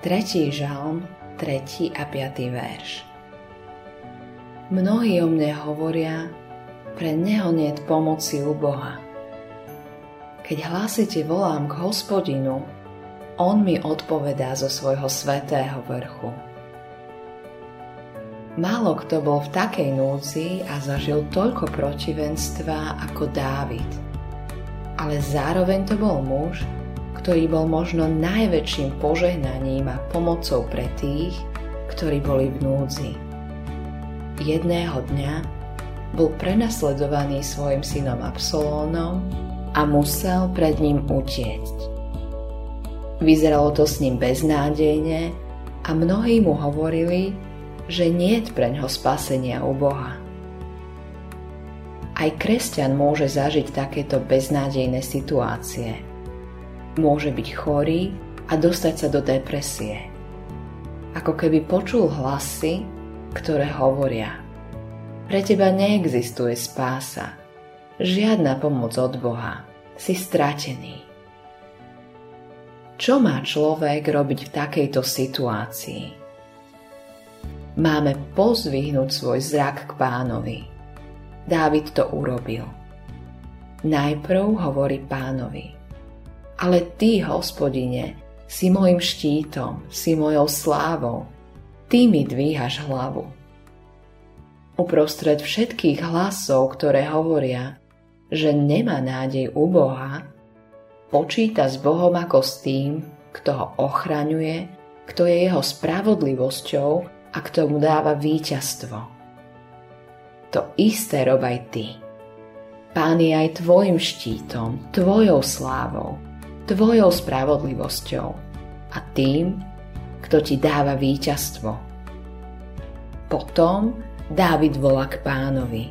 Tretí žalm, 3. a 5. verš. Mnohí o mne hovoria, pre neho nie pomoci u Boha. Keď hlásite volám k hospodinu, on mi odpovedá zo svojho svetého vrchu. Málo kto bol v takej núdzi a zažil toľko protivenstva ako Dávid. Ale zároveň to bol muž, ktorý bol možno najväčším požehnaním a pomocou pre tých, ktorí boli v núdzi. Jedného dňa bol prenasledovaný svojim synom Absolónom a musel pred ním utiecť. Vyzeralo to s ním beznádejne a mnohí mu hovorili, že nie je preňho spasenia u Boha. Aj kresťan môže zažiť takéto beznádejné situácie. Môže byť chorý a dostať sa do depresie. Ako keby počul hlasy, ktoré hovoria Pre teba neexistuje spása, žiadna pomoc od Boha, si stratený. Čo má človek robiť v takejto situácii? máme pozvihnúť svoj zrak k pánovi. Dávid to urobil. Najprv hovorí pánovi. Ale ty, hospodine, si môjim štítom, si mojou slávou. Ty mi dvíhaš hlavu. Uprostred všetkých hlasov, ktoré hovoria, že nemá nádej u Boha, počíta s Bohom ako s tým, kto ho ochraňuje, kto je jeho spravodlivosťou a k tomu dáva víťazstvo. To isté rob aj ty. Pán je aj tvojim štítom, tvojou slávou, tvojou spravodlivosťou a tým, kto ti dáva víťazstvo. Potom Dávid volá k pánovi.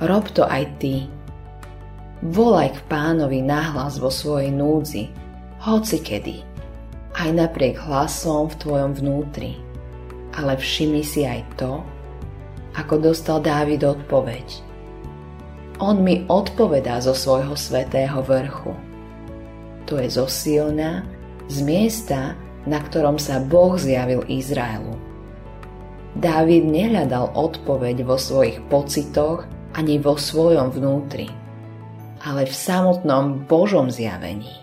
Rob to aj ty. Volaj k pánovi nahlas vo svojej núdzi, hoci kedy, aj napriek hlasom v tvojom vnútri ale všimni si aj to, ako dostal Dávid odpoveď. On mi odpovedá zo svojho svetého vrchu. To je zo Silna, z miesta, na ktorom sa Boh zjavil Izraelu. Dávid nehľadal odpoveď vo svojich pocitoch ani vo svojom vnútri, ale v samotnom Božom zjavení.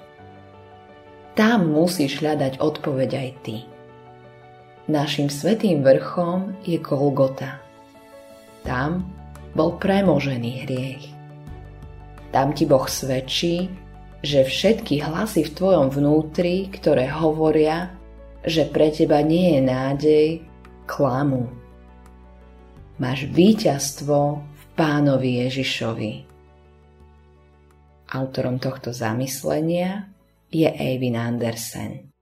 Tam musíš hľadať odpoveď aj ty. Našim svetým vrchom je Golgota. Tam bol premožený hriech. Tam ti Boh svedčí, že všetky hlasy v tvojom vnútri, ktoré hovoria, že pre teba nie je nádej, klamu. Máš víťazstvo v pánovi Ježišovi. Autorom tohto zamyslenia je Eivin Andersen.